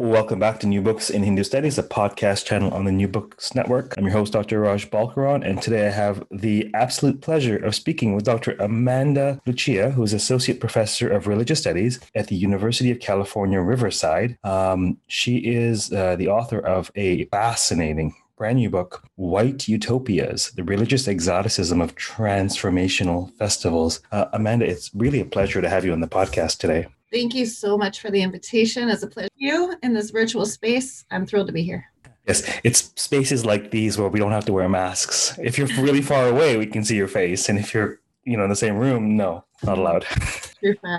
Welcome back to New Books in Hindu Studies, a podcast channel on the New Books Network. I'm your host, Dr. Raj Balkaran, and today I have the absolute pleasure of speaking with Dr. Amanda Lucia, who is Associate Professor of Religious Studies at the University of California, Riverside. Um, she is uh, the author of a fascinating brand new book, White Utopias The Religious Exoticism of Transformational Festivals. Uh, Amanda, it's really a pleasure to have you on the podcast today. Thank you so much for the invitation. It's a pleasure to you in this virtual space. I'm thrilled to be here. Yes, it's spaces like these where we don't have to wear masks. If you're really far away, we can see your face, and if you're you know in the same room, no, not allowed.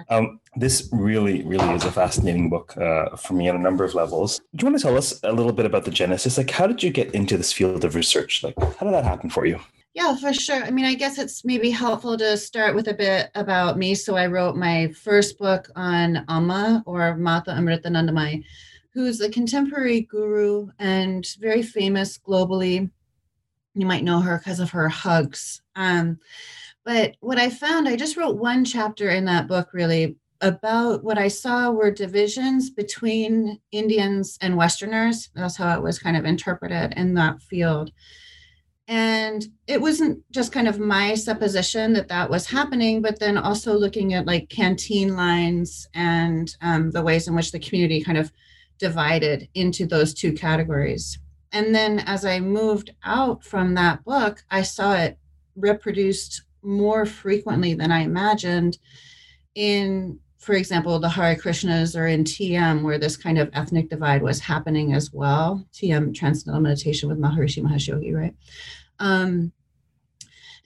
um, this really, really is a fascinating book uh, for me on a number of levels. Do you want to tell us a little bit about the genesis? Like, how did you get into this field of research? Like, how did that happen for you? Yeah, for sure. I mean, I guess it's maybe helpful to start with a bit about me. So I wrote my first book on Amma or Mata Amritanandamayi, who's a contemporary guru and very famous globally. You might know her because of her hugs. Um, but what I found, I just wrote one chapter in that book really about what I saw were divisions between Indians and Westerners. That's how it was kind of interpreted in that field. And it wasn't just kind of my supposition that that was happening, but then also looking at like canteen lines and um, the ways in which the community kind of divided into those two categories. And then as I moved out from that book, I saw it reproduced more frequently than I imagined in, for example, the Hare Krishnas or in TM, where this kind of ethnic divide was happening as well. TM, Transcendental Meditation with Maharishi Mahesh Yogi, right? Um,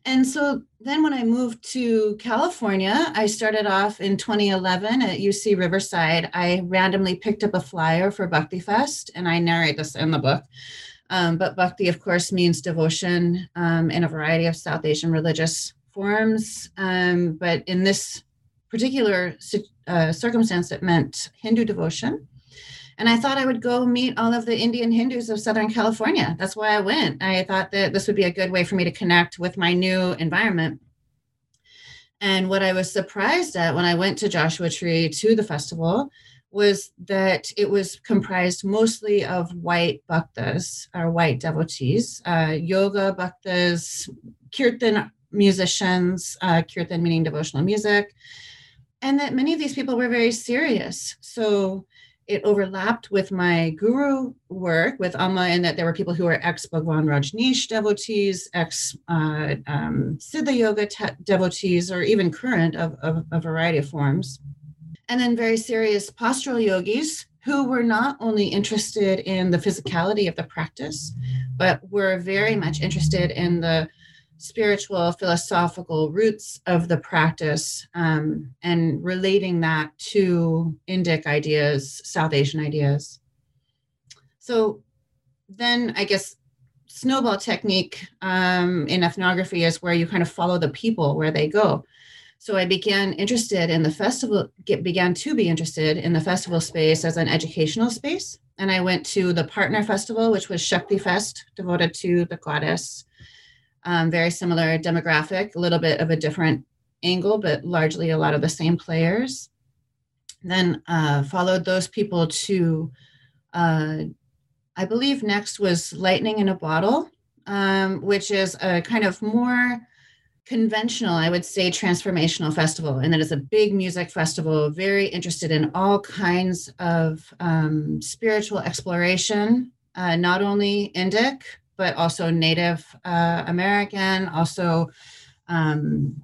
and so then when I moved to California, I started off in 2011 at UC Riverside. I randomly picked up a flyer for Bhakti Fest, and I narrate this in the book. Um, but Bhakti, of course, means devotion um, in a variety of South Asian religious forms. Um, but in this particular uh, circumstance, it meant Hindu devotion. And I thought I would go meet all of the Indian Hindus of Southern California. That's why I went. I thought that this would be a good way for me to connect with my new environment. And what I was surprised at when I went to Joshua Tree to the festival was that it was comprised mostly of white bhaktas or white devotees, uh, yoga bhaktas, kirtan musicians, uh, kirtan meaning devotional music, and that many of these people were very serious. So it overlapped with my guru work with Amma in that there were people who were ex Bhagwan Rajneesh devotees, ex uh, um, Siddha Yoga te- devotees, or even current of, of a variety of forms. And then very serious postural yogis who were not only interested in the physicality of the practice, but were very much interested in the spiritual philosophical roots of the practice um, and relating that to indic ideas south asian ideas. So then i guess snowball technique um, in ethnography is where you kind of follow the people where they go. So i began interested in the festival get, began to be interested in the festival space as an educational space. And i went to the partner festival which was shakti fest devoted to the goddess um, very similar demographic, a little bit of a different angle, but largely a lot of the same players. Then uh, followed those people to, uh, I believe next was Lightning in a Bottle, um, which is a kind of more conventional, I would say, transformational festival. And it is a big music festival, very interested in all kinds of um, spiritual exploration, uh, not only Indic, but also Native uh, American, also um,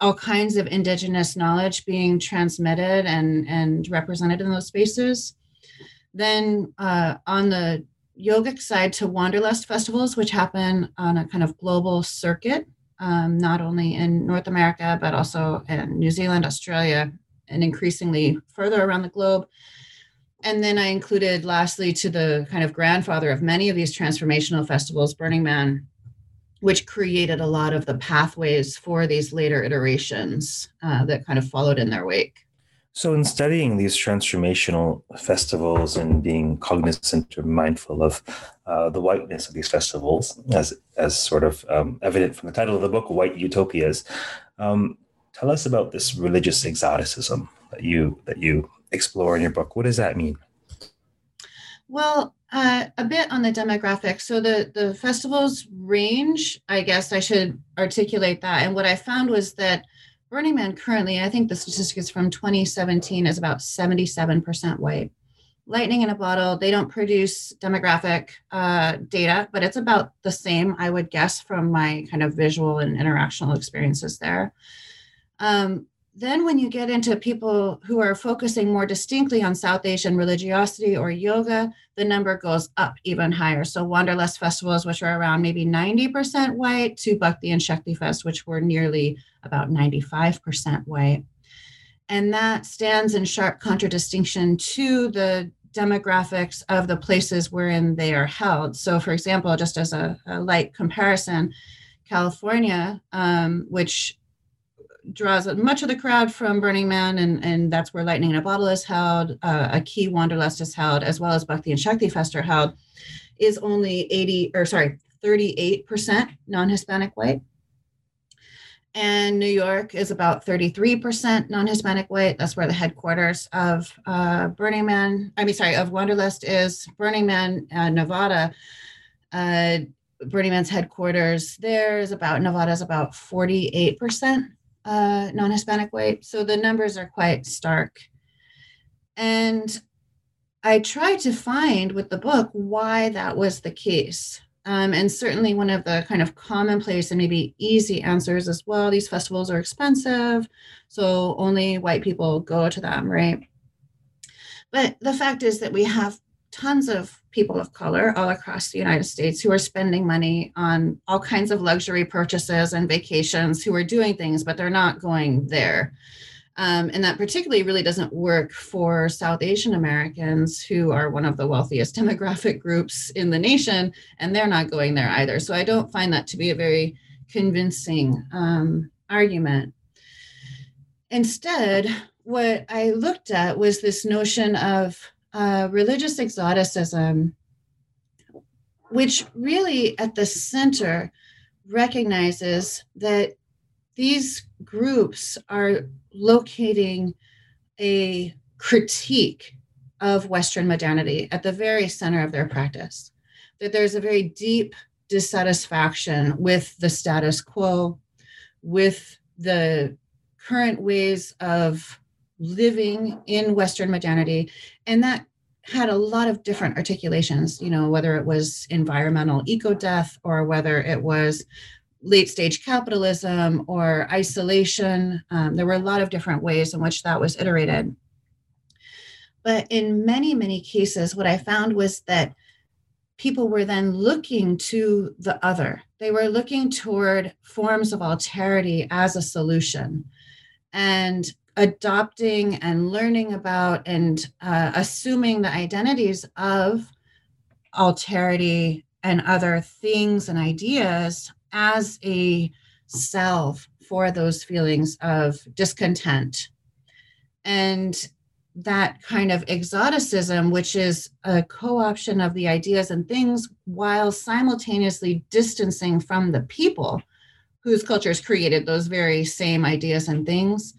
all kinds of indigenous knowledge being transmitted and, and represented in those spaces. Then uh, on the yogic side to Wanderlust festivals, which happen on a kind of global circuit, um, not only in North America, but also in New Zealand, Australia, and increasingly further around the globe. And then I included, lastly, to the kind of grandfather of many of these transformational festivals, Burning Man, which created a lot of the pathways for these later iterations uh, that kind of followed in their wake. So, in studying these transformational festivals and being cognizant or mindful of uh, the whiteness of these festivals, as as sort of um, evident from the title of the book, "White Utopias," um, tell us about this religious exoticism that you that you explore in your book. What does that mean? Well, uh, a bit on the demographics. So the the festivals range. I guess I should articulate that. And what I found was that Burning Man currently, I think the statistic is from 2017, is about 77% white. Lightning in a Bottle, they don't produce demographic uh, data, but it's about the same, I would guess, from my kind of visual and interactional experiences there. Um, then, when you get into people who are focusing more distinctly on South Asian religiosity or yoga, the number goes up even higher. So, Wanderlust festivals, which are around maybe 90% white, to Bhakti and Shakti Fest, which were nearly about 95% white. And that stands in sharp contradistinction to the demographics of the places wherein they are held. So, for example, just as a, a light comparison, California, um, which draws much of the crowd from Burning Man, and, and that's where Lightning in a Bottle is held, uh, a key Wanderlust is held, as well as Bhakti and Shakti Fest are held, is only 80, or sorry, 38% non Hispanic white. And New York is about 33% non Hispanic white. That's where the headquarters of uh, Burning Man, I mean, sorry, of Wanderlust is Burning Man, uh, Nevada. Uh, Burning Man's headquarters there is about, Nevada is about 48% uh, non Hispanic white. So the numbers are quite stark. And I tried to find with the book why that was the case. Um, and certainly one of the kind of commonplace and maybe easy answers as well these festivals are expensive, so only white people go to them, right? But the fact is that we have tons of people of color all across the United States who are spending money on all kinds of luxury purchases and vacations, who are doing things, but they're not going there. Um, and that particularly really doesn't work for South Asian Americans, who are one of the wealthiest demographic groups in the nation, and they're not going there either. So I don't find that to be a very convincing um, argument. Instead, what I looked at was this notion of religious exoticism, which really at the center recognizes that these groups are locating a critique of Western modernity at the very center of their practice. That there's a very deep dissatisfaction with the status quo, with the current ways of living in Western modernity. And that had a lot of different articulations, you know, whether it was environmental eco death or whether it was late stage capitalism or isolation. Um, there were a lot of different ways in which that was iterated. But in many, many cases, what I found was that people were then looking to the other. They were looking toward forms of alterity as a solution and adopting and learning about and uh, assuming the identities of alterity and other things and ideas as a self for those feelings of discontent. And that kind of exoticism, which is a co option of the ideas and things while simultaneously distancing from the people whose cultures created those very same ideas and things,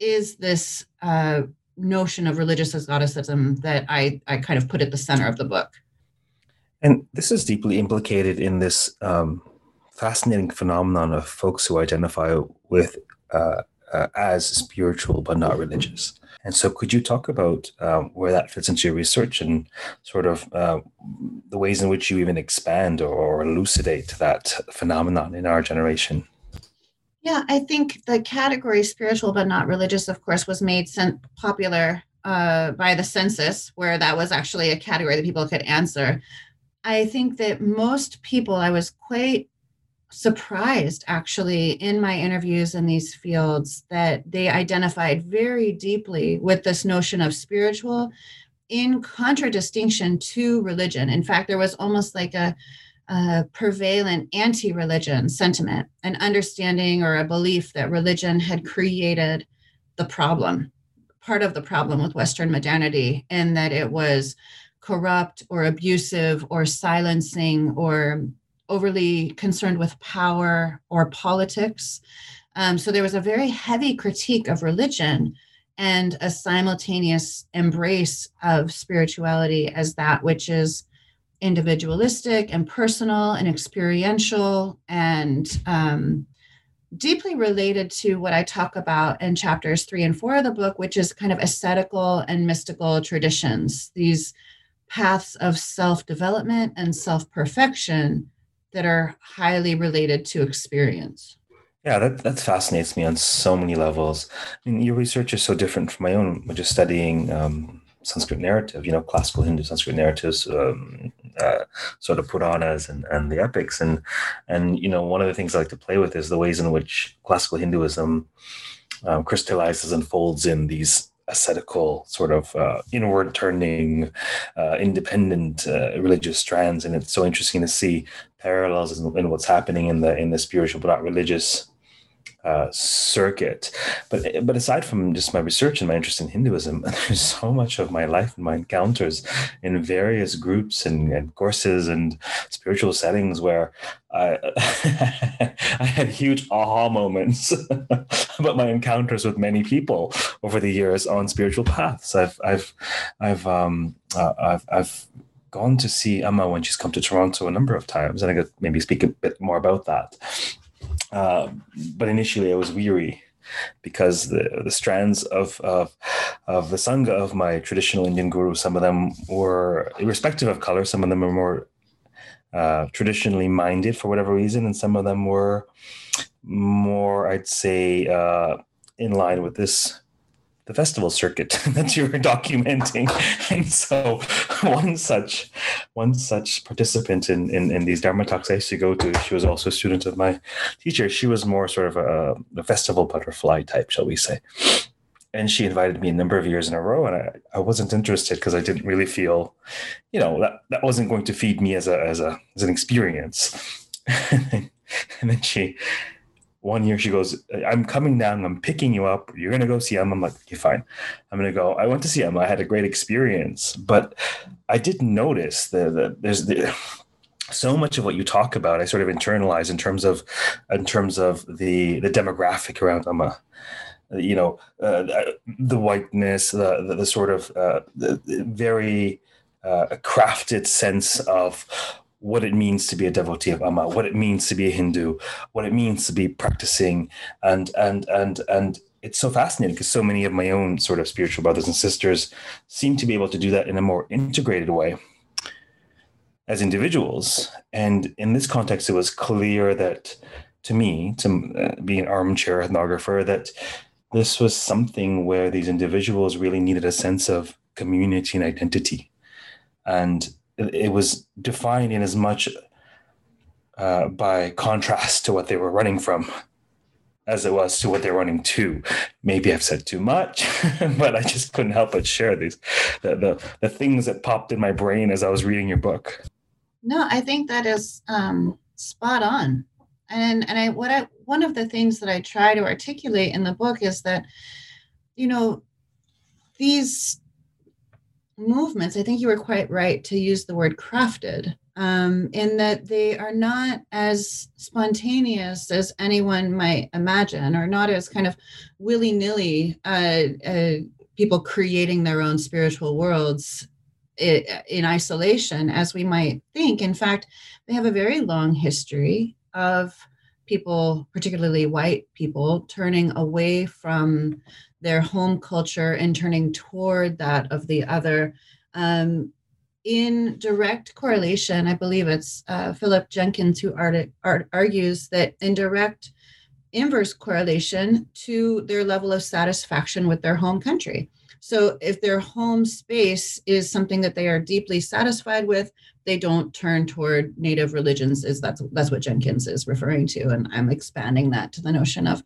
is this uh, notion of religious exoticism that I, I kind of put at the center of the book. And this is deeply implicated in this um, fascinating phenomenon of folks who identify with uh, uh, as spiritual but not religious. And so, could you talk about um, where that fits into your research and sort of uh, the ways in which you even expand or, or elucidate that phenomenon in our generation? Yeah, I think the category spiritual but not religious, of course, was made popular uh, by the census, where that was actually a category that people could answer. I think that most people, I was quite surprised actually in my interviews in these fields that they identified very deeply with this notion of spiritual in contradistinction to religion. In fact, there was almost like a, a prevalent anti religion sentiment, an understanding or a belief that religion had created the problem, part of the problem with Western modernity, and that it was corrupt or abusive or silencing or overly concerned with power or politics. Um, so there was a very heavy critique of religion and a simultaneous embrace of spirituality as that which is individualistic and personal and experiential and um, deeply related to what I talk about in chapters three and four of the book, which is kind of ascetical and mystical traditions, these paths of self development and self perfection that are highly related to experience. Yeah, that, that fascinates me on so many levels. I mean, your research is so different from my own, just studying um, Sanskrit narrative, you know, classical Hindu Sanskrit narratives, um, uh, sort of Puranas and, and the epics. And, and, you know, one of the things I like to play with is the ways in which classical Hinduism um, crystallizes and folds in these ascetical sort of uh, inward turning uh, independent uh, religious strands and it's so interesting to see parallels in, in, what's happening in the in the spiritual but not religious uh, circuit. But but aside from just my research and my interest in Hinduism, there's so much of my life and my encounters in various groups and, and courses and spiritual settings where I I had huge aha moments about my encounters with many people over the years on spiritual paths. I've I've I've um uh, I've I've gone to see Amma when she's come to Toronto a number of times, and I could maybe speak a bit more about that. Uh, but initially, I was weary because the, the strands of, of of the sangha of my traditional Indian guru, some of them were irrespective of color, some of them were more uh, traditionally minded for whatever reason, and some of them were more, I'd say, uh, in line with this the festival circuit that you were documenting. And so one such one such participant in, in, in these Dharma talks I used to go to, she was also a student of my teacher. She was more sort of a, a festival butterfly type, shall we say. And she invited me a number of years in a row, and I, I wasn't interested because I didn't really feel, you know, that, that wasn't going to feed me as a as a as an experience. and then she one year she goes, I'm coming down, I'm picking you up. You're gonna go see Amma. I'm like, okay, fine. I'm gonna go. I went to see Amma. I had a great experience, but I didn't notice the, the there's the so much of what you talk about I sort of internalize in terms of in terms of the the demographic around Amma. You know, uh, the whiteness, the, the, the sort of uh, the very uh, crafted sense of what it means to be a devotee of Amma, what it means to be a Hindu, what it means to be practicing, and and and and it's so fascinating because so many of my own sort of spiritual brothers and sisters seem to be able to do that in a more integrated way as individuals. And in this context, it was clear that to me, to uh, be an armchair ethnographer, that this was something where these individuals really needed a sense of community and identity. And it was defined in as much uh, by contrast to what they were running from as it was to what they're running to. Maybe I've said too much, but I just couldn't help but share these the, the, the things that popped in my brain as I was reading your book. No, I think that is um, spot on. And and I what I one of the things that I try to articulate in the book is that, you know, these movements, I think you were quite right to use the word crafted, um, in that they are not as spontaneous as anyone might imagine, or not as kind of willy nilly uh, uh, people creating their own spiritual worlds in isolation as we might think. In fact, they have a very long history of people, particularly white people, turning away from their home culture and turning toward that of the other. Um, in direct correlation, I believe it's uh, Philip Jenkins who art- art- argues that in direct inverse correlation to their level of satisfaction with their home country. So if their home space is something that they are deeply satisfied with, they don't turn toward native religions is that's that's what jenkins is referring to and i'm expanding that to the notion of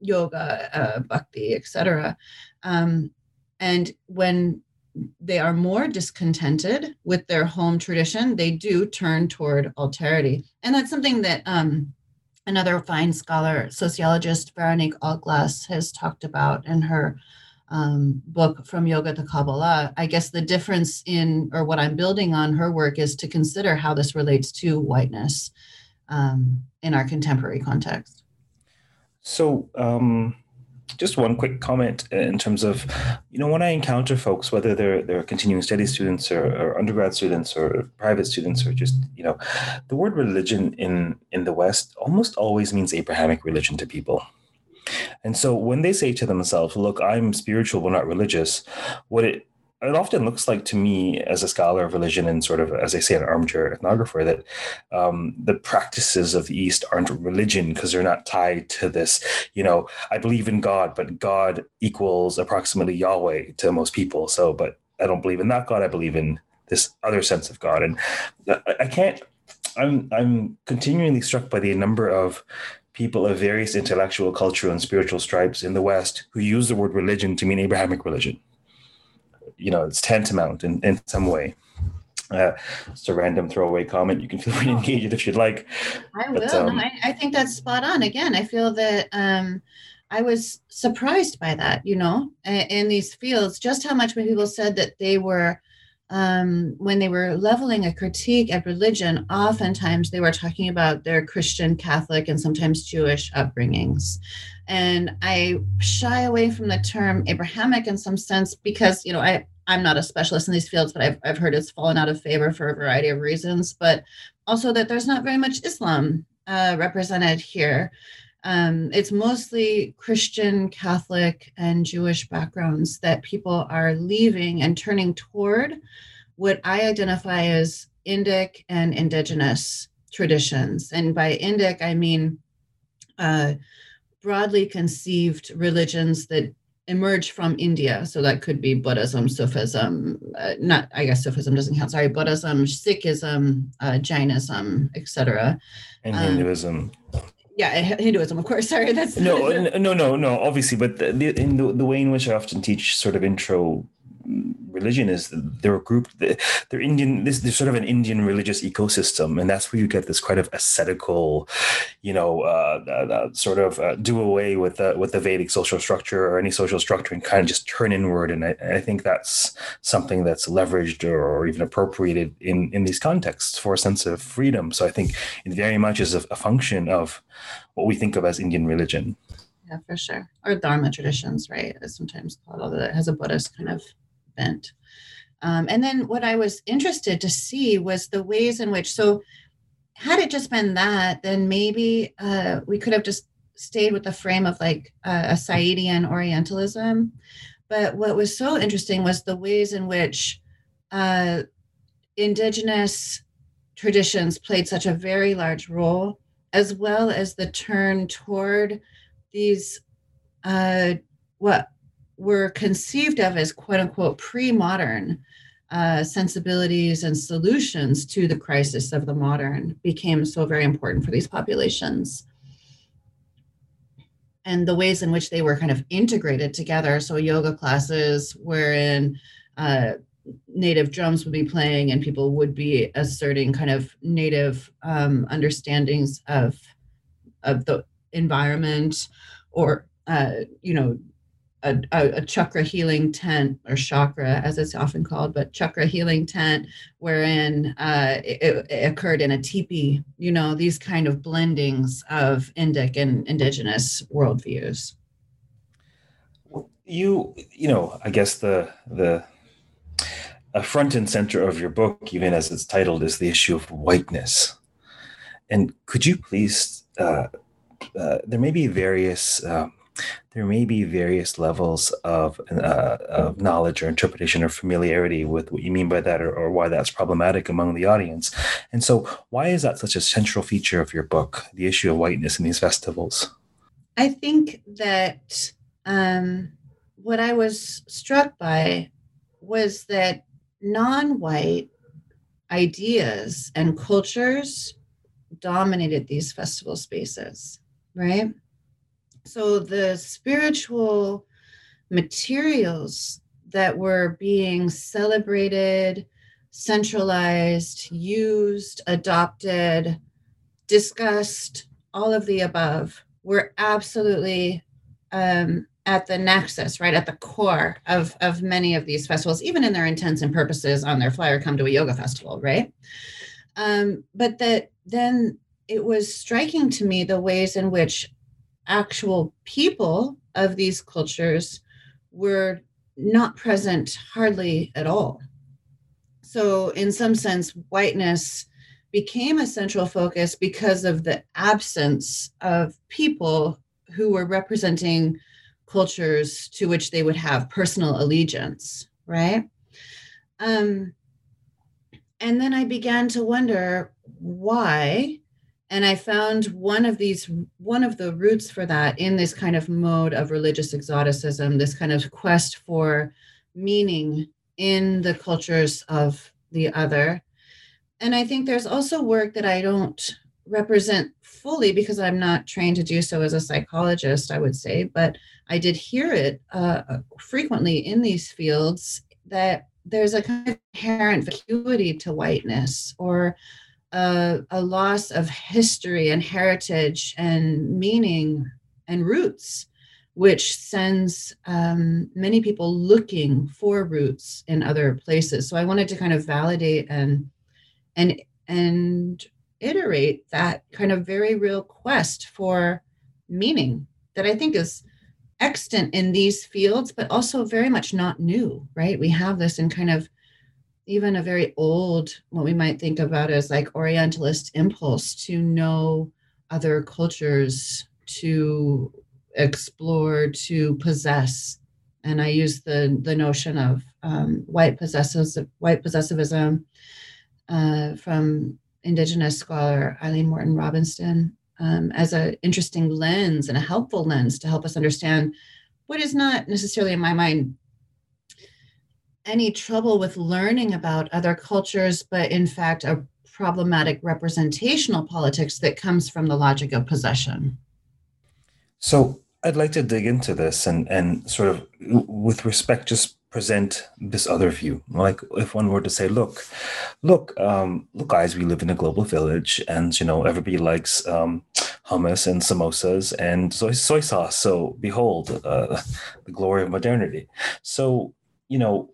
yoga uh, bhakti etc um, and when they are more discontented with their home tradition they do turn toward alterity. And that's something that um, another fine scholar sociologist veronique altglas has talked about in her um, book from yoga to kabbalah. I guess the difference in or what i'm building on her work is to consider how this relates to whiteness um, in our contemporary context so um, just one quick comment in terms of you know when i encounter folks whether they're they're continuing study students or, or undergrad students or private students or just you know the word religion in in the west almost always means abrahamic religion to people. And so when they say to themselves, look, I'm spiritual but not religious, what it it often looks like to me as a scholar of religion and sort of as i say an armchair ethnographer that um, the practices of the east aren't religion because they're not tied to this you know i believe in god but god equals approximately yahweh to most people so but i don't believe in that god i believe in this other sense of god and i can't i'm i'm continually struck by the number of people of various intellectual, cultural, and spiritual stripes in the West who use the word religion to mean Abrahamic religion. You know, it's tantamount in, in some way. Uh, it's a random throwaway comment. You can feel free to engage it if you'd like. I will. um, no, I, I, think that's spot on. Again, I feel that um, I was surprised by that, you know, in these fields, just how much people said that they were um, when they were leveling a critique at religion, oftentimes they were talking about their Christian, Catholic, and sometimes Jewish upbringings. And I shy away from the term Abrahamic in some sense because, you know, I, I'm not a specialist in these fields, but I've, I've heard it's fallen out of favor for a variety of reasons, but also that there's not very much Islam uh, represented here. Um, it's mostly Christian, Catholic, and Jewish backgrounds that people are leaving and turning toward what I identify as Indic and indigenous traditions. And by Indic, I mean uh, broadly conceived religions that emerge from India. So that could be Buddhism, Sufism, uh, not, I guess Sufism doesn't count, sorry, Buddhism, Sikhism, uh, Jainism, etc. And Hinduism. Um, yeah hinduism of course sorry that's no no no no obviously but the, the, in the, the way in which i often teach sort of intro religion is they're a group they're indian this they're sort of an indian religious ecosystem and that's where you get this kind of ascetical you know uh, uh, uh sort of uh, do away with the with the vedic social structure or any social structure and kind of just turn inward and I, I think that's something that's leveraged or, or, even appropriated in in these contexts for a sense of freedom so i think it very much is a, a function of what we think of as indian religion yeah, for sure. Or Dharma traditions, right? It's sometimes called, although it has a Buddhist kind of bent. Um, and then what I was interested to see was the ways in which, so had it just been that, then maybe uh, we could have just stayed with the frame of like uh, a Saidian Orientalism. But what was so interesting was the ways in which uh, indigenous traditions played such a very large role, as well as the turn toward these uh, what were conceived of as quote unquote pre-modern uh, sensibilities and solutions to the crisis of the modern became so very important for these populations. And the ways in which they were kind of integrated together so yoga classes wherein uh, native drums would be playing and people would be asserting kind of native um, understandings of of the environment or uh, you know a, a, chakra healing tent or chakra as it's often called but chakra healing tent wherein uh, it, it, occurred in a teepee you know these kind of blendings of indic and indigenous worldviews. You you know i guess the the a front and center of your book even as it's titled is the issue of whiteness. And could you please uh, uh, there may be various um, there may be various levels of, uh, of knowledge or interpretation or familiarity with what you mean by that or, or, why that's problematic among the audience. And so, why is that such a central feature of your book, the issue of whiteness in these festivals? I think that um, what I was struck by was that non white ideas and cultures dominated these festival spaces, right? So the spiritual materials that were being celebrated, centralized, used, adopted, discussed, all of the above were absolutely um, at the nexus, right at the core of of many of these festivals, even in their intents and purposes on their flyer, come to a yoga festival, right? Um, but that then it was striking to me the ways in which actual people of these cultures were not present hardly at all. So, in some sense, whiteness became a central focus because of the absence of people who were representing cultures to which they would have personal allegiance, right? Um, and then I began to wonder why. And I found one of these, one of the roots for that in this kind of mode of religious exoticism, this kind of quest for meaning in the cultures of the other. And I think there's also work that I don't represent fully because I'm not trained to do so as a psychologist, I would say, but I did hear it uh, frequently in these fields that there's a kind of inherent vacuity to whiteness or a, a loss of history and heritage and meaning and roots which sends um, many people looking for roots in other places so i wanted to kind of validate and and and iterate that kind of very real quest for meaning that I think is extant in these fields, but also very much not new, right? We have this in kind of even a very old, what we might think about as like Orientalist impulse to know other cultures, to explore, to possess. And I use the the notion of um, white possessives, white possessivism uh, from Indigenous scholar Aileen Moreton-Robinson um, as an interesting lens and a helpful lens to help us understand what is not necessarily, in my mind, any trouble with learning about other cultures, but in fact, a problematic representational politics that comes from the logic of possession. So I'd like to dig into this and and sort of with respect just present this other view. Like if one were to say look look um, look guys we live in a global village and you know everybody likes um, hummus and samosas and soy, soy sauce. So behold uh, the glory of modernity. So you know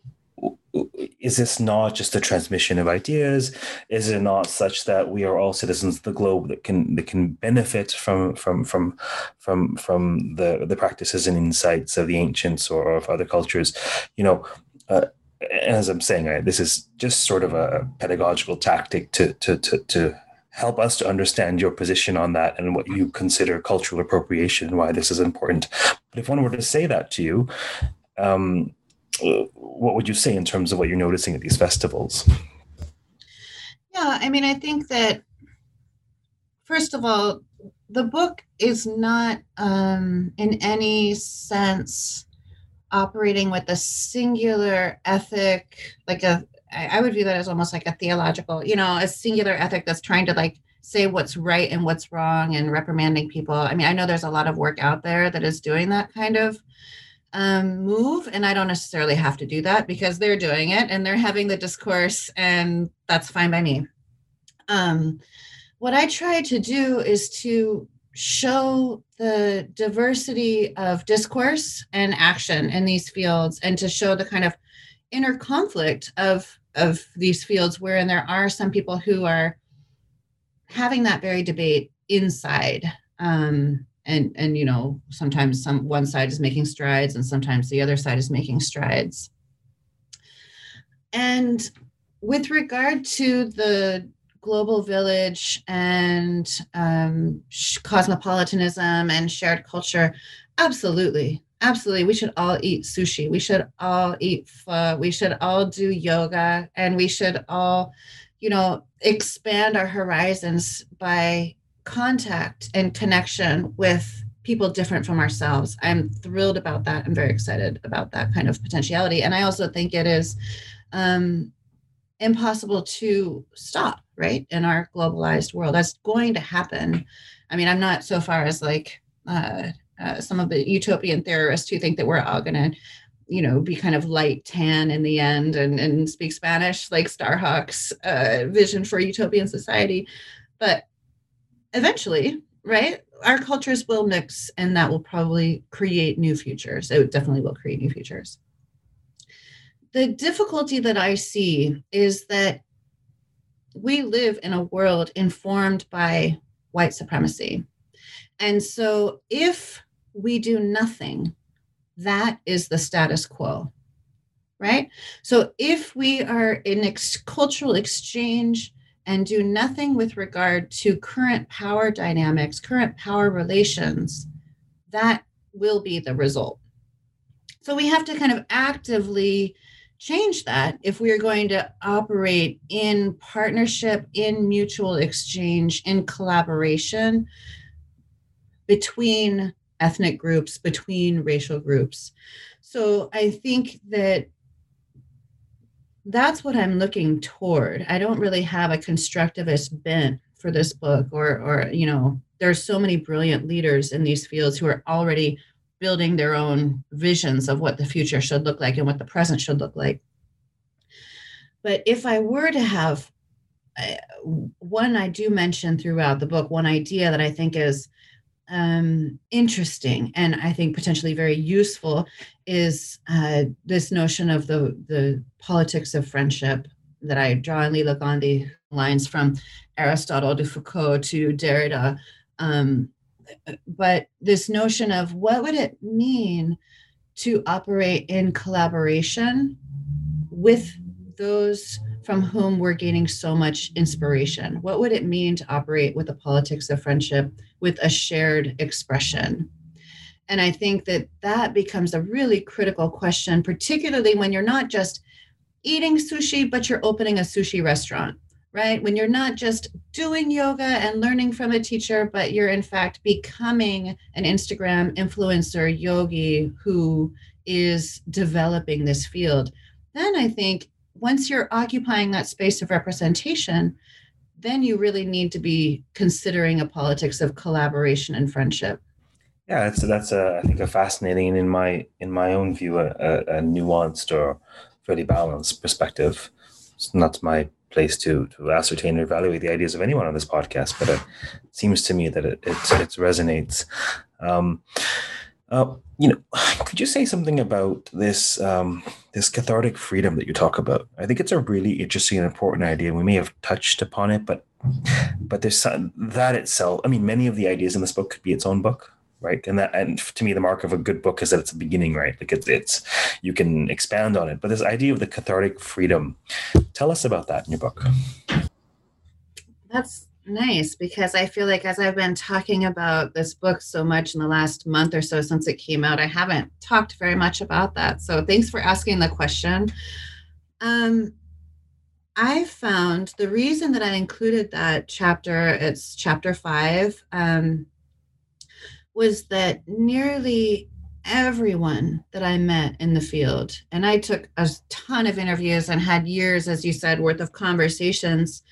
is this not just a transmission of ideas? Is it not such that we are all citizens of the globe that can that can benefit from from from from from the the practices and insights of the ancients or of other cultures? You know. Uh, as I'm saying, right, this is just sort of a pedagogical tactic to to to to help us to understand your position on that and what you consider cultural appropriation and why this is important. But if one were to say that to you, um, what would you say in terms of what you're noticing at these festivals? Yeah, I mean, I think that first of all, the book is not um, in any sense operating with a singular ethic, like a I would view that as almost like a theological, you know, a singular ethic that's trying to like say what's right and what's wrong and reprimanding people. I mean, I know there's a lot of work out there that is doing that kind of um, move and i don't necessarily have to do that because they're doing it and they're having the discourse and that's fine by me. Um, what i try to do is to show the diversity of discourse and action in these fields and to show the kind of inner conflict of of these fields wherein there are some people who are having that very debate inside. Um, and and you know sometimes some one side is making strides and sometimes the other side is making strides. And with regard to the global village and um, cosmopolitanism and shared culture absolutely absolutely. We should all eat sushi. We should all eat pho. We should all do yoga and we should all you know expand our horizons by contact and connection with people different from ourselves. I'm thrilled about that. I'm very excited about that kind of potentiality. And I also think it is um, impossible to stop, right? In our globalized world, that's going to happen. I mean, I'm not so far as like uh, uh, some of the utopian theorists who think that we're all going to you know be kind of light tan in the end and, and speak spanish like starhawk's uh, vision for utopian society but eventually right? Our cultures will mix and that will probably create new futures. It definitely will create new futures. The difficulty that i see is that we live in a world informed by white supremacy. And so if we do nothing that is the status quo right? So if we are in ex- cultural exchange and do nothing with regard to current power dynamics current power relations that will be the result so we have to kind of actively change that if we're going to operate in partnership in mutual exchange in collaboration between ethnic groups, between racial groups. So I think that that's what I'm looking toward. I don't really have a constructivist bent for this book, or, or you know, there's so many brilliant leaders in these fields who are already building their own visions of what the future should look like and what the present should look like. But if I were to have uh, one, I do mention throughout the book, one idea that I think is um, interesting and I think potentially very useful is uh, this notion of the the politics of friendship that I draw and look on the lines from Aristotle to Foucault to Derrida. Um, but this notion of what would it mean to operate in collaboration with those from whom we're gaining so much inspiration? What would it mean to operate with the politics of friendship with a shared expression? And I think that that becomes a really critical question, particularly when you're not just eating sushi, but you're opening a sushi restaurant, right? When you're not just doing yoga and learning from a teacher, but you're in fact becoming an Instagram influencer yogi who is developing this field. Then I think once you're occupying that space of representation, then you really need to be considering a politics of collaboration and friendship. Yeah, that's that's a, I think a fascinating in my in my own view a, a, nuanced or fairly balanced perspective. It's not my place to to ascertain or evaluate the ideas of anyone on this podcast, but it seems to me that it it, it resonates. Um, uh, you know, could you say something about this um, this cathartic freedom that you talk about? I think it's a really interesting and important idea. We may have touched upon it, but but there's some, that itself. I mean, many of the ideas in this book could be its own book, right? And that and to me, the mark of a good book is that it's a beginning, right? Like it's it's you can expand on it. But this idea of the cathartic freedom, tell us about that in your book. That's nice because I feel like as I've been talking about this book so much in the last month or so since it came out, I haven't talked very much about that. So thanks for asking the question. Um, I found the reason that I included that chapter, it's chapter five, um, was that nearly everyone that I met in the field, and I took a ton of interviews and had years, as you said, worth of conversations.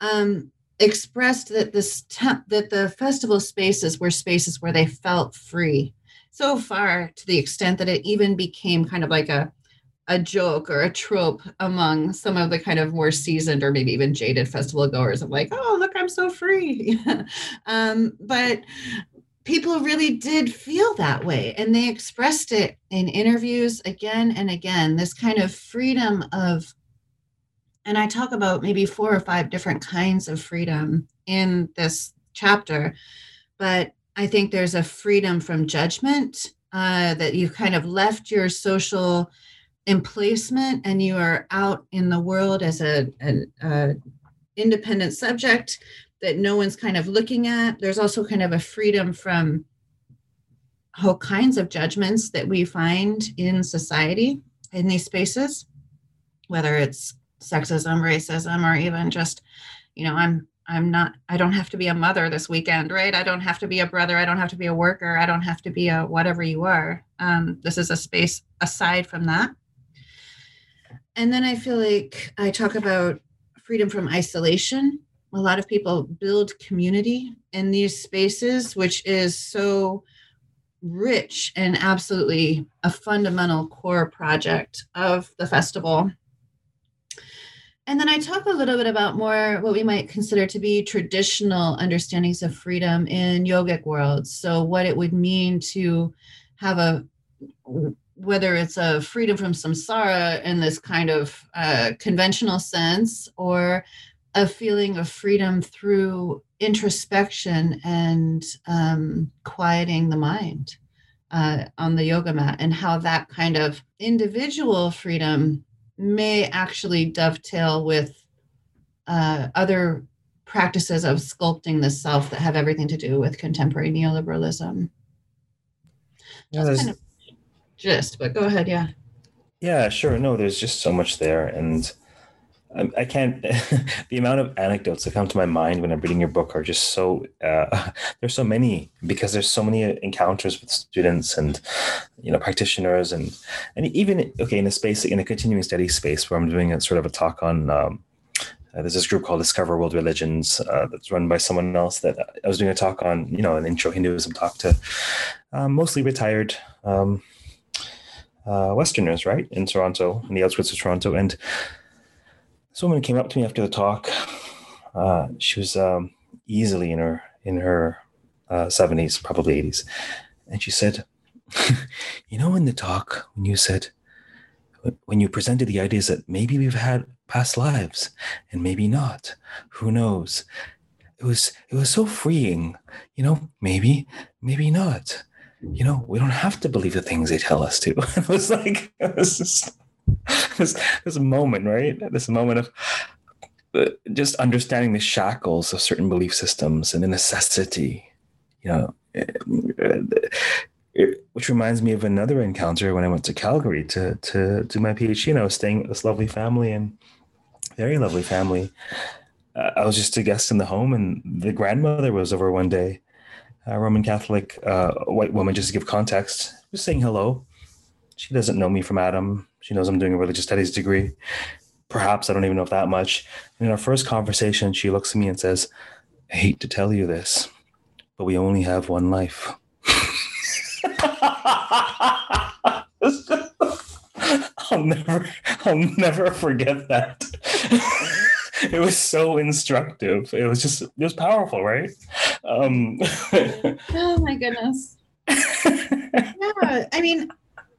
Um, expressed that this te- that the festival spaces were spaces where they felt free. So far to the extent that it even became kind of like a a joke or a trope among some of the kind of more seasoned or maybe even jaded festival goers of like oh look i'm so free. Um, but people really did feel that way and they expressed it in interviews again and again this kind of freedom of and I talk about maybe four or five different kinds of freedom in this chapter. But I think there's a freedom from judgment uh, that you've kind of left your social emplacement and you are out in the world as a, an a independent subject that no one's kind of looking at. There's also kind of a freedom from all kinds of judgments that we find in society in these spaces, whether it's sexism, racism, or even just, you know, I'm I'm not I don't have to be a mother this weekend, right? I don't have to be a brother, I don't have to be a worker, I don't have to be a whatever you are. Um, this is a space aside from that. and then I feel like I talk about freedom from isolation. A lot of people build community in these spaces, which is so rich and absolutely a fundamental core project of the festival. And then I talk a little bit about more what we might consider to be traditional understandings of freedom in yogic worlds. So, what it would mean to have a whether it's a freedom from samsara in this kind of uh, conventional sense or a feeling of freedom through introspection and um, quieting the mind uh, on the yoga mat, and how that kind of individual freedom may actually dovetail with uh, other practices of sculpting the self that have everything to do with contemporary neoliberalism. Yeah, Just kind of gist, but go ahead. Yeah. Yeah, sure. No, there's just so much there. And I, I can't, the amount of anecdotes that come to my mind when I'm reading your book are just so, uh, there's so many because there's so many encounters with students and, you know, practitioners and, and even, okay, in a space, in a continuing study space where I'm doing a sort of a talk on, um, uh, there's this group called Discover World Religions uh, that's run by someone else that I was doing a talk on, you know, an intro Hinduism talk to um, mostly retired um, uh, Westerners, right, in Toronto, in the outskirts of Toronto. And this woman came up to me after the talk. Uh, she was um, easily in her in her uh, seventies, probably eighties, and she said, "You know, in the talk when you said." When you presented the ideas that maybe we've had past lives and maybe not, who knows? It was it was so freeing, you know. Maybe, maybe not you know, we don't have to believe the things they tell us to. it was like it was just this, this moment, right? This moment of uh, just understanding the shackles of certain belief systems and the necessity, you know, it, it, which reminds me of another encounter when I went to Calgary to to do my PhD. and I was staying with this lovely family and very lovely family. Uh, I was just a guest in the home, and the grandmother was over one day, a Roman Catholic uh, white woman, just to give context, was saying hello. She doesn't know me from Adam. She knows I'm doing a religious studies degree. Perhaps I don't even know that much. And in our first conversation, she looks at me and says, I hate to tell you this, but we only have one life. I'll never, I'll never forget that. it was so instructive. It was just, it was powerful, right? Um, oh my goodness. yeah, I mean,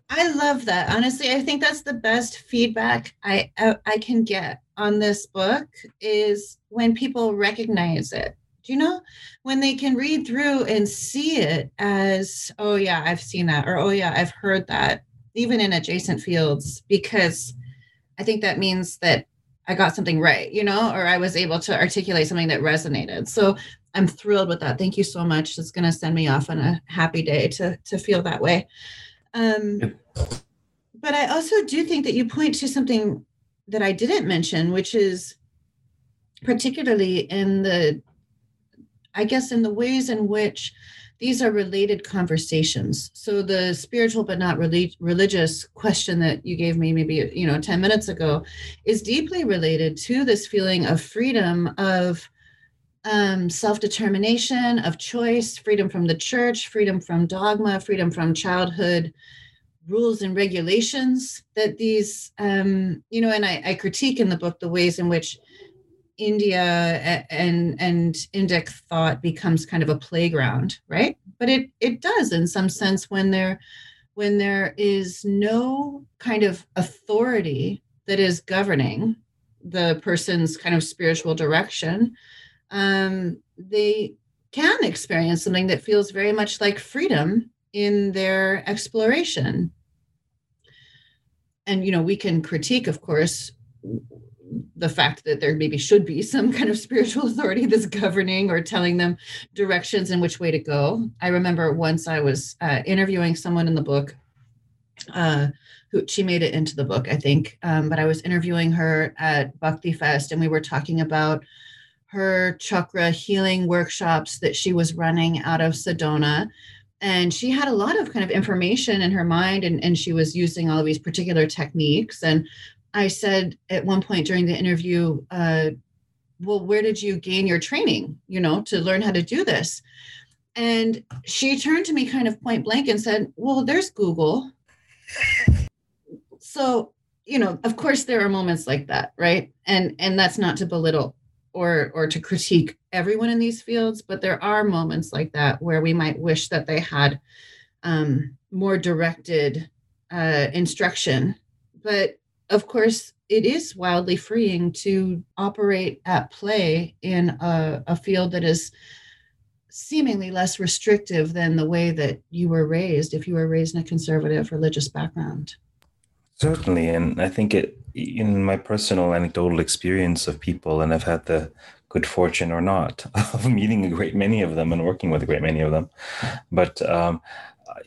I love that. Honestly, I think that's the best feedback I, I can get on this book is when people recognize it. Do you know when they can read through and see it as, oh yeah, I've seen that, or oh yeah, I've heard that, even in adjacent fields, because I think that means that I got something right, you know, or I was able to articulate something that resonated. So I'm thrilled with that. Thank you so much. It's going to send me off on a happy day to to feel that way. Um. But I also do think that you point to something that I didn't mention, which is particularly in the, I guess, in the ways in which these are related conversations. So the spiritual but not relig- religious question that you gave me maybe you know 10 minutes ago is deeply related to this feeling of freedom of um, self determination, of choice, freedom from the church, freedom from dogma, freedom from childhood rules and regulations that these, um, you know, and I, I critique in the book the ways in which India and and Indic thought becomes kind of a playground, right? But it it does in some sense when there when there is no kind of authority that is governing the person's kind of spiritual direction, um, they can experience something that feels very much like freedom in their exploration. And, you know, we can critique, of course, the fact that there maybe should be some kind of spiritual authority that's governing or telling them directions in which way to go. I remember once I was uh, interviewing someone in the book uh, who she made it into the book, I think, um, but I was interviewing her at Bhakti Fest and we were talking about her chakra healing workshops that she was running out of Sedona. And she had a lot of kind of information in her mind, and, and she was using all of these particular techniques. And I said at one point during the interview, uh, well, where did you gain your training, you know, to learn how to do this? And she turned to me kind of point blank and said, well, there's Google. So, you know, of course there are moments like that, right? And and that's not to belittle or or to critique everyone in these fields, but there are moments like that where we might wish that they had um, more directed uh, instruction. But of course, it is wildly freeing to operate at play in a, a field that is seemingly less restrictive than the way that you were raised if you were raised in a conservative religious background. Certainly, and I think it in my personal anecdotal experience of people, and I've had the good fortune or not of meeting a great many of them and working with a great many of them, but um,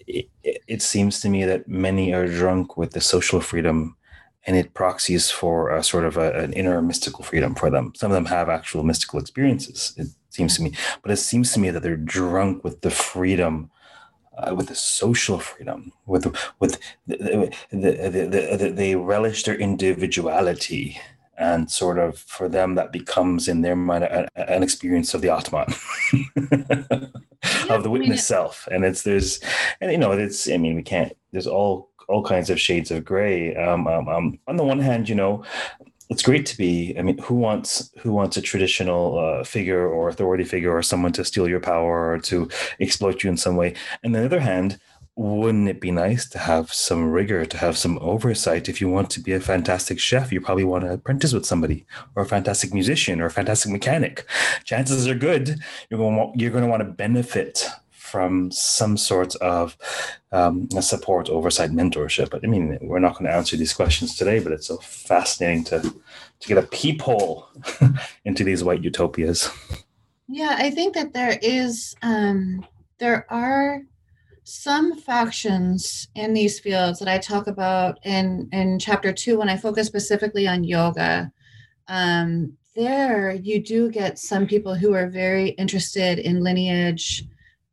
it, it, seems to me that many are drunk with the social freedom and it proxies for a sort of a, an inner mystical freedom for them. Some of them have actual mystical experiences, it seems to me, but it seems to me that they're drunk with the freedom. Uh, with the social freedom, with with the, the, the, the, they relish their individuality, and sort of for them that becomes in their mind a, an experience of the atman of the witness I mean, self. And it's there's and you know it's i mean we can't there's all all kinds of shades of gray. Um, um, um on the one hand you know it's great to be i mean who wants who wants a traditional uh, figure or authority figure or someone to steal your power or to exploit you in some way and on the other hand wouldn't it be nice to have some rigor, to have some oversight? If you want to be a fantastic chef, you probably want to apprentice with somebody, or a fantastic musician, or a fantastic mechanic. Chances are good you're going to, you're going to want to benefit from some sort of um, support, oversight, mentorship. But I mean, we're not going to answer these questions today, but it's so fascinating to to get a peephole into these white utopias. Yeah, I think that there is um, there are some factions in these fields that I talk about in in chapter two when I focus specifically on yoga. Um, there, you do get some people who are very interested in lineage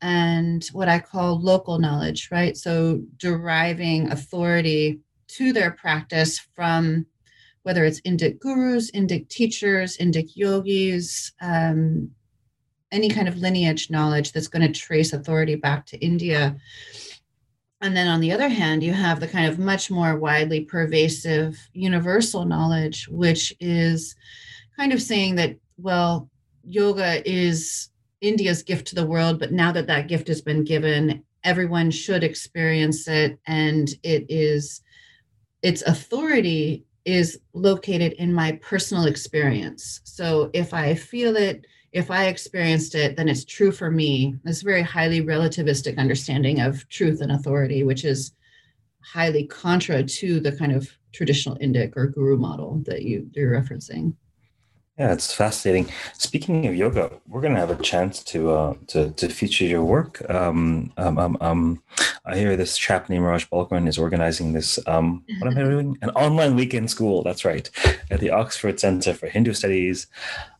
and what I call local knowledge, right? So deriving authority to their practice from whether it's Indic gurus, Indic teachers, Indic yogis, um, any kind of lineage knowledge that's going to trace authority back to India. And then on the other hand, you have the kind of much more widely pervasive universal knowledge, which is kind of saying that, well, yoga is India's gift to the world, but now that that gift has been given, everyone should experience it. And it is, its authority is located in my personal experience. So if I feel it, if I experienced it, then it's true for me. This very highly relativistic understanding of truth and authority, which is highly contra to the kind of traditional Indic or guru model that you, you're referencing. Yeah, it's fascinating. Speaking of yoga, we're going to have a chance to uh, to, to feature your work. Um, um, um, um, I hear this chap named Raj Balkaran is organizing this. Um, what am I doing? An online weekend school. That's right, at the Oxford Centre for Hindu Studies.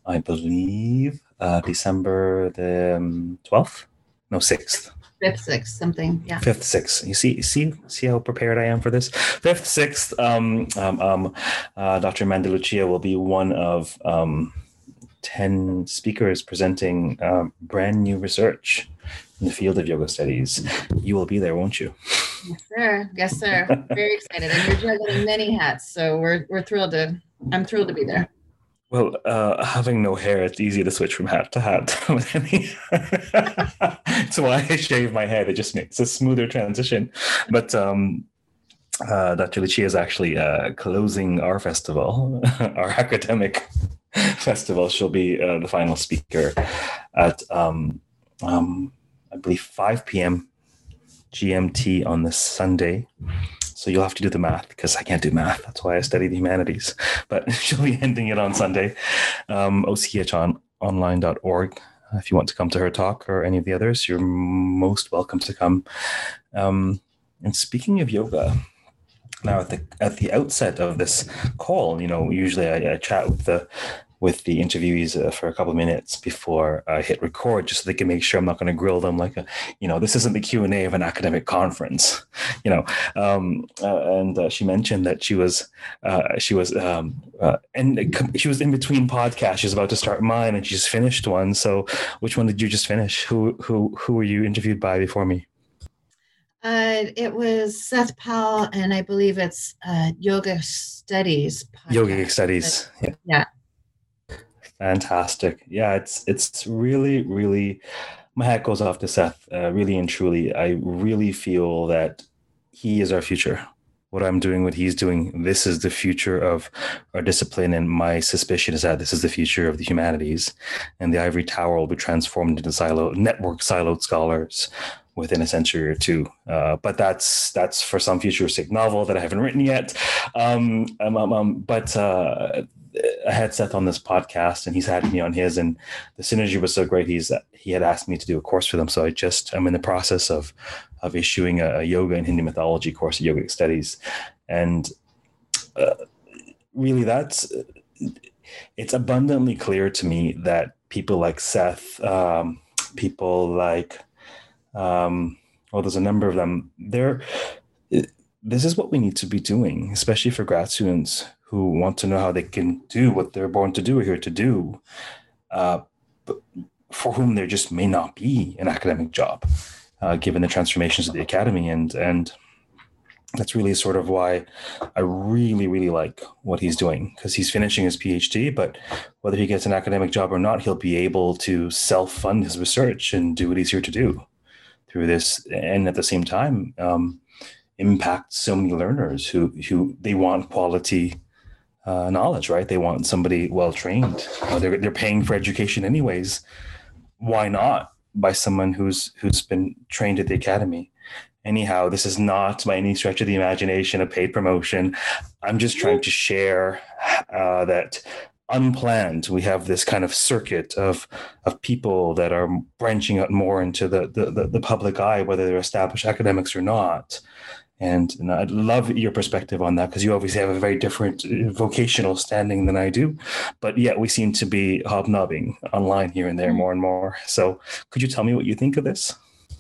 I believe uh, December the um, twelfth, no sixth fifth, sixth, something. Yeah. Fifth, sixth. You see, see, see how prepared I am for this. Fifth, sixth. Um, um, um, uh, Dr. Amanda Lucia will be one of um, ten speakers presenting um, brand new research in the field of yoga studies. You will be there, won't you? Yes, sir. Yes, sir. Very excited, and you're juggling many hats, so we're we're thrilled to. I'm thrilled to be there. Well, uh, having no hair, it's easy to switch from hat to hat. Why I shave my head. It just makes a smoother transition. But um, uh, Dr. Lucia is actually uh, closing our festival, our academic festival. She'll be uh, the final speaker at, um, um, I believe, 5 p.m. GMT on the Sunday. So you'll have to do the math because I can't do math. That's why I study the humanities. But she'll be ending it on Sunday. Um, ochsonline.org. If you want to come to her talk or any of the others, you're most welcome to come. Um, and speaking of yoga, now at the at the outset of this call, you know, usually I, I chat with the with the interviewees uh, for a couple of minutes before I hit record, just so they can make sure I'm not going to grill them like a, you know, this isn't the Q and A of an academic conference, you know. Um, uh, and uh, she mentioned that she was uh, she was um, uh, and she was in between podcasts. She was about to start mine, and she just finished one. So, which one did you just finish? Who who who were you interviewed by before me? Uh, it was Seth Powell, and I believe it's uh, Yoga Studies. Yoga Studies. Yeah. yeah. Fantastic. Yeah, it's it's really really. My hat goes off to Seth. Uh, really and truly, I really feel that he is our future. What I'm doing, what he's doing, this is the future of our discipline. And my suspicion is that this is the future of the humanities. And the ivory tower will be transformed into silo network siloed scholars within a century or two. Uh, but that's that's for some futuristic novel that I haven't written yet. Um, um, um, um but uh, I had Seth on this podcast, and he's had me on his, and the synergy was so great. He's he had asked me to do a course for them, so I just I'm in the process of of issuing a, a yoga and Hindu mythology course at Yogic Studies, and uh, really that's it's abundantly clear to me that people like Seth, um, people like um, well, there's a number of them. There, this is what we need to be doing, especially for grad students who want to know how they can do what they're born to do here to do, uh, but for whom there just may not be an academic job, uh, given the transformations of the academy. And and that's really sort of why I really, really like what he's doing because he's finishing his PhD. But whether he gets an academic job or not, he'll be able to self fund his research and do what he's here to do through this, and at the same time, um, impact so many learners who who they want quality uh, knowledge, right? They want somebody well trained. Uh, they're they're paying for education anyways. Why not by someone who's who's been trained at the academy? Anyhow, this is not by any stretch of the imagination a paid promotion. I'm just trying to share uh, that unplanned we have this kind of circuit of of people that are branching out more into the the, the public eye whether they're established academics or not and, and i'd love your perspective on that because you obviously have a very different uh, vocational standing than i do. But yet we seem to be hobnobbing online here and there mm-hmm. more and more. So could you tell me what you think of this?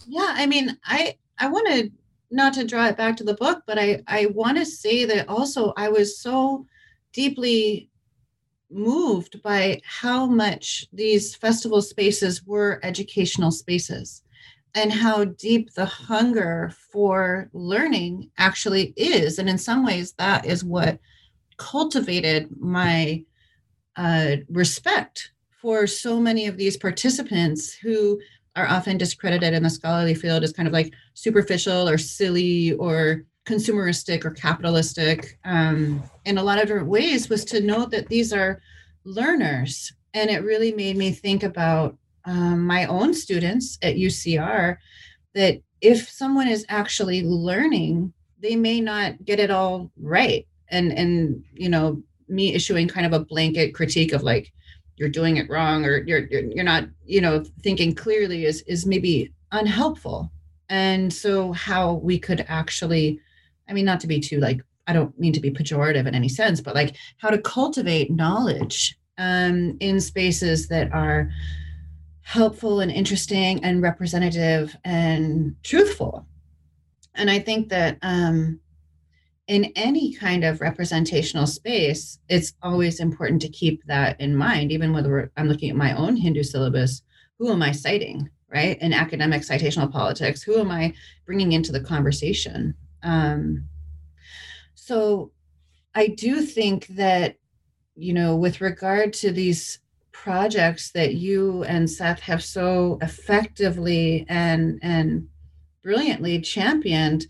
Yeah i mean i i want to not to draw it back to the book but i i want to say that also i was so deeply moved by how much these festival spaces were educational spaces and how deep the hunger for learning actually is. And in some ways, that is what cultivated my uh, respect for so many of these participants who are often discredited in the scholarly field as kind of like superficial or silly or consumeristic or capitalistic um, in a lot of different ways was to note that these are learners. And it really made me think about um, my own students at UCR that if someone is actually learning, they may not get it all right. And, and, you know, me issuing kind of a blanket critique of like, you're doing it wrong or you're, you're, you're not, you know, thinking clearly is, is maybe unhelpful. And so how we could actually I mean, not to be too like, I don't mean to be pejorative in any sense, but like how to cultivate knowledge um, in spaces that are helpful and interesting and representative and truthful. And I think that um, in any kind of representational space, it's always important to keep that in mind, even whether I'm looking at my own Hindu syllabus. Who am I citing, right? In academic citational politics, who am I bringing into the conversation? Um, so I do think that, you know, with regard to these projects that you and Seth have so effectively and and brilliantly championed,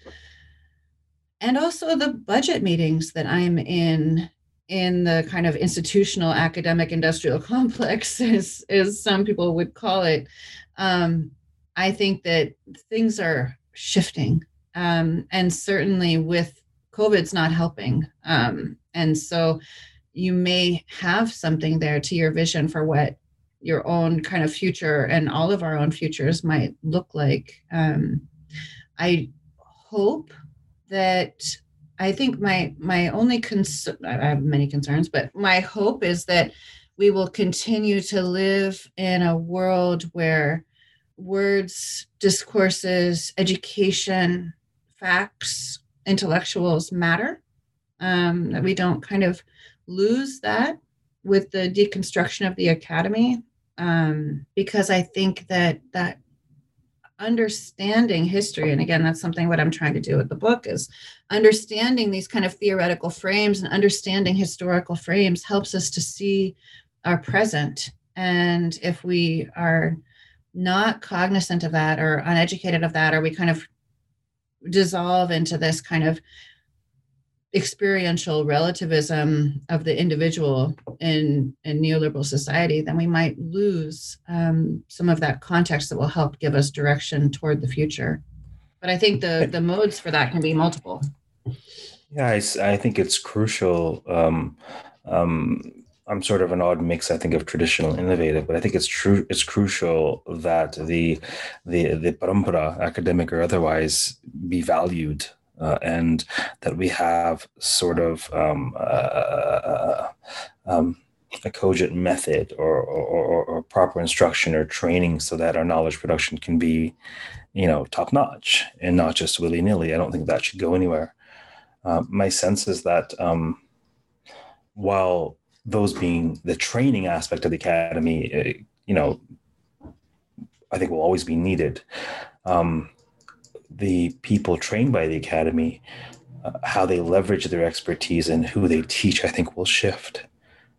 and also the budget meetings that I'm in in the kind of institutional academic industrial complex, as, as some people would call it, um, I think that things are shifting um, and certainly with COVID's not helping. Um, and so you may have something there to your vision for what your own kind of future and all of our own futures might look like. Um, I hope that I think my my only concern I have many concerns, but my hope is that we will continue to live in a world where words, discourses, education, facts, intellectuals matter. Um, that we don't kind of lose that with the deconstruction of the academy, um, because I think that that understanding history and again that's something what i'm trying to do with the book is understanding these kind of theoretical frames and understanding historical frames helps us to see our present. And if we are not cognizant of that or uneducated of that or we kind of dissolve into this kind of experiential relativism of the individual in in neoliberal society, then we might lose um, some of that context that will help give us direction toward the future. But I think the the modes for that can be multiple. Yeah, I, I think it's crucial. Um, um, I'm sort of an odd mix, I think, of traditional and innovative, but I think it's true. It's crucial that the the the parampara, academic or otherwise, be valued uh, and that we have sort of um, uh, uh, um, a cogent method or, or, or, proper instruction or training so that our knowledge production can be, you know, top notch and not just willy nilly. I don't think that should go anywhere. Uh, my sense is that um, while those being the training aspect of the academy, uh, you know, I think will always be needed. Um, the people trained by the academy, uh, how they leverage their expertise and who they teach, I think will shift.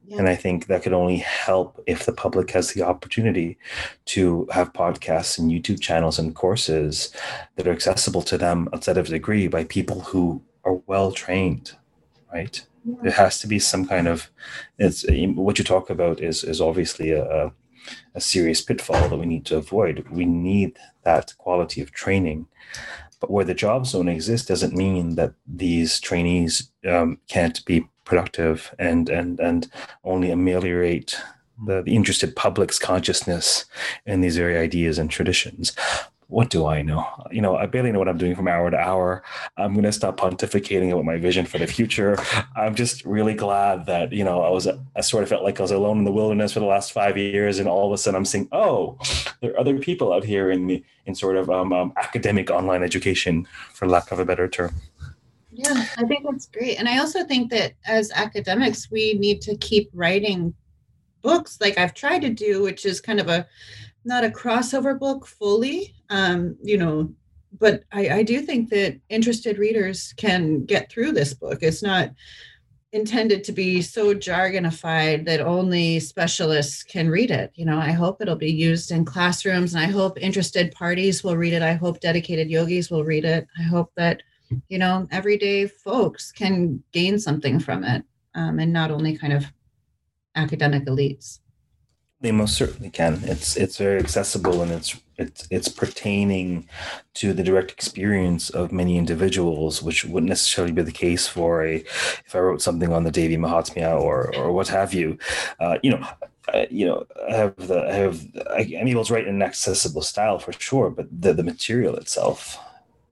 Yeah. And I think that could only help if the public has the opportunity to have podcasts and YouTube channels and courses that are accessible to them outside of a degree by people who are well trained, right? Yeah. There has to be some kind of it's what you talk about is is obviously a, a serious pitfall that we need to avoid. We need that quality of training. But where the jobs don't exist doesn't mean that these trainees um, can't be productive and and and only ameliorate the, the interested public's consciousness in these very ideas and traditions what do I know? You know, I barely know what I'm doing from hour to hour. I'm going to stop pontificating about my vision for the future. I'm just really glad that, you know, I was, I sort of felt like I was alone in the wilderness for the last five years. And all of a sudden I'm saying, oh, there are other people out here in the, in sort of um, um, academic online education, for lack of a better term. Yeah, I think that's great. And I also think that as academics, we need to keep writing books like I've tried to do, which is kind of a not a crossover book fully, um, you know, but I, I do think that interested readers can get through this book. It's not intended to be so jargonified that only specialists can read it. You know, I hope it'll be used in classrooms and I hope interested parties will read it. I hope dedicated yogis will read it. I hope that, you know, everyday folks can gain something from it um, and not only kind of academic elites. They most certainly can. It's it's very accessible and it's it's it's pertaining to the direct experience of many individuals, which wouldn't necessarily be the case for a if I wrote something on the Devi Mahatmya or or what have you. Uh, you know, you know, I have the I have I, am able to write in an accessible style for sure, but the the material itself,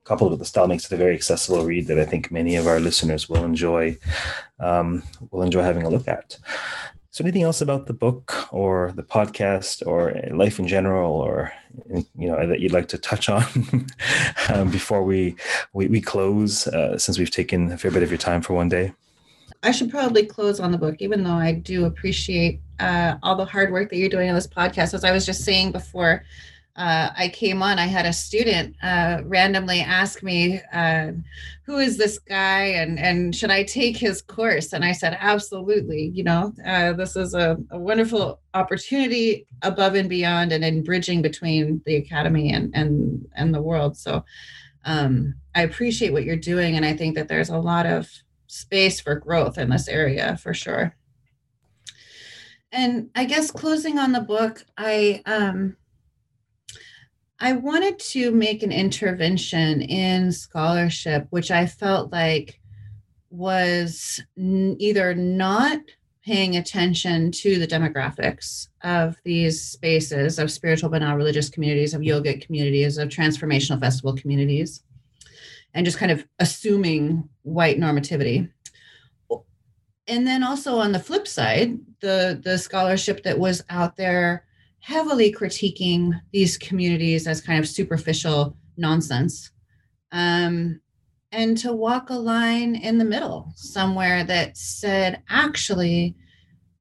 coupled with the style, makes it a very accessible read that I think many of our listeners will enjoy um, will enjoy having a look at. So, anything else about the book or the podcast or life in general, or you know that you'd like to touch on um, before we we, we close? Uh, since we've taken a fair bit of your time for one day. I should probably close on the book, even though I do appreciate uh, all the hard work that you're doing on this podcast. As I was just saying before, uh, I came on, I had a student uh, randomly ask me, uh, "Who is this guy?" and and should I take his course? And I said, "Absolutely. You know, uh, this is a, a, wonderful opportunity above and beyond, and in bridging between the academy and and and the world." So, um, I appreciate what you're doing, and I think that there's a lot of space for growth in this area for sure. And I guess closing on the book, I um, I wanted to make an intervention in scholarship, which I felt like was n- either not paying attention to the demographics of these spaces of spiritual but not religious communities, of yogic communities, of transformational festival communities, and just kind of assuming white normativity. And then also on the flip side, the the scholarship that was out there heavily critiquing these communities as kind of superficial nonsense. Um, and to walk a line in the middle somewhere that said, actually,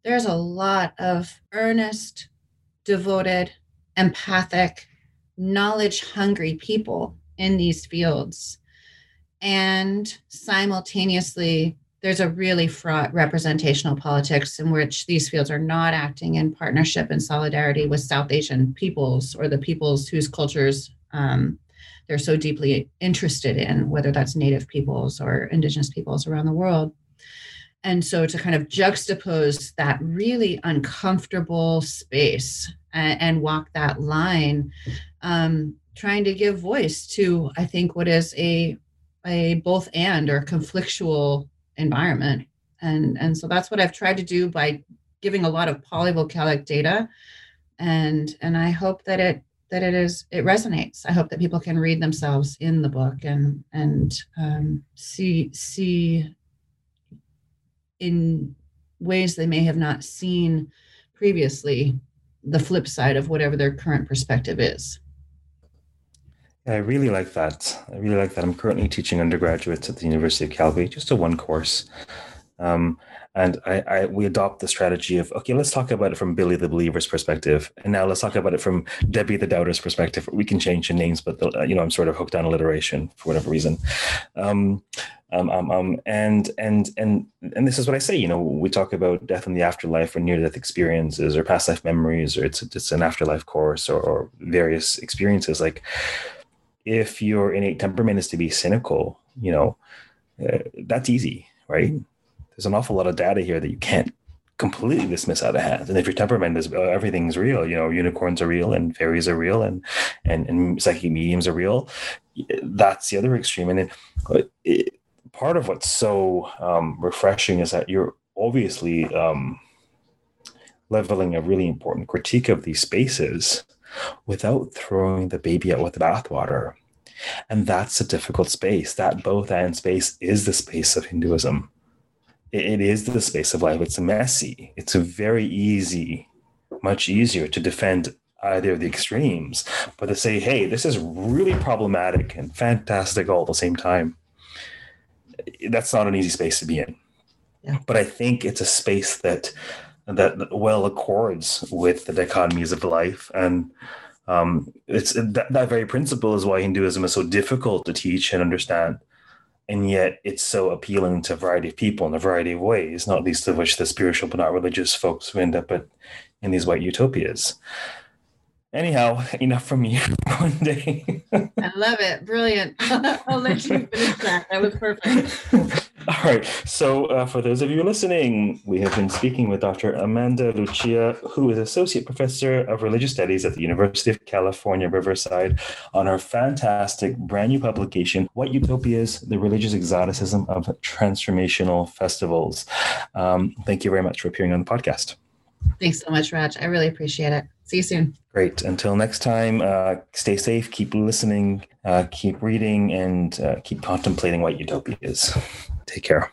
there's a lot of earnest, devoted, empathic, knowledge hungry people in these fields. And simultaneously, there's a really fraught representational politics in which these fields are not acting in partnership and solidarity with South Asian peoples or the peoples whose cultures um, they're so deeply interested in, whether that's Native peoples or Indigenous peoples around the world. And so to kind of juxtapose that really uncomfortable space and, and walk that line, um, trying to give voice to, I think, what is a a both and or conflictual environment. And, and so that's what I've tried to do by giving a lot of polyvocalic data. And, and I hope that it, that it is, it resonates. I hope that people can read themselves in the book and, and um, see, see in ways they may have not seen previously the flip side of whatever their current perspective is. I really like that. I really like that. I'm currently teaching undergraduates at the University of Calgary, just a one course. Um, and I, I, we adopt the strategy of okay, let's talk about it from Billy the Believer's perspective, and now let's talk about it from Debbie the Doubter's perspective. We can change the names, but the, you know I'm sort of hooked on alliteration for whatever reason. Um, um, um, um, and and and and this is what I say. You know, we talk about death and the afterlife, or near-death experiences, or past life memories, or it's it's an afterlife course, or, or various experiences. Like if your innate temperament is to be cynical, you know, uh, that's easy, right? There's an awful lot of data here that you can't completely dismiss out of hand. And if your temperament is uh, everything's real, you know, unicorns are real and fairies are real and and, and psychic mediums are real, that's the other extreme. And it, it, part of what's so um, refreshing is that you're obviously um, leveling a really important critique of these spaces without throwing the baby out with the bathwater. And that's a difficult space. That both and space is the space of Hinduism. It is the space of life. It's messy. It's very easy, much easier to defend either of the extremes, but to say, hey, this is really problematic and fantastic all at the same time, that's not an easy space to be in. Yeah. But I think it's a space that that well accords with the dichotomies of life and um, it's that, that very principle is why Hinduism is so difficult to teach and understand, and yet it's so appealing to a variety of people in a variety of ways, not least of which the spiritual but not religious folks who end up at, in these white utopias. Anyhow, enough from me one day. I love it. Brilliant. I'll let you finish that. That was perfect. All right. So, uh, for those of you listening, we have been speaking with Dr. Amanda Lucia, who is Associate Professor of Religious Studies at the University of California, Riverside, on her fantastic brand new publication, White Utopias The Religious Exoticism of Transformational Festivals. Um, thank you very much for appearing on the podcast. Thanks so much, Raj. I really appreciate it. See you soon. Great. Until next time, uh, stay safe, keep listening, uh, keep reading, and uh, keep contemplating what utopia is. Take care.